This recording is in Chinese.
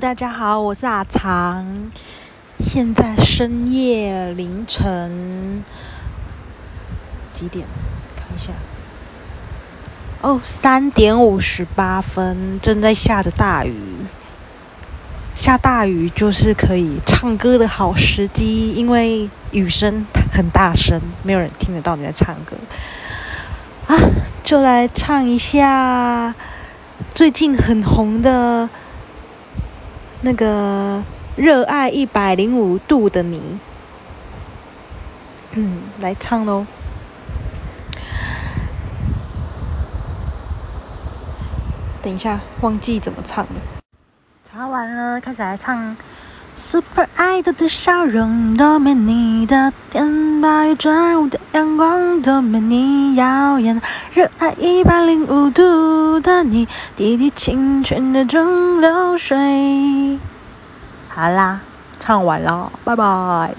大家好，我是阿长。现在深夜凌晨几点？看一下。哦，三点五十八分，正在下着大雨。下大雨就是可以唱歌的好时机，因为雨声很大声，没有人听得到你在唱歌。啊，就来唱一下最近很红的那个《热爱一百零五度的你》。嗯，来唱喽。等一下，忘记怎么唱了。唱完了，开始来唱。Super Idol 的笑容多美你的天，大雨转入的阳光都没你耀眼。热爱一百零五度的你，滴滴清泉的蒸馏水。好啦，唱完了，拜拜。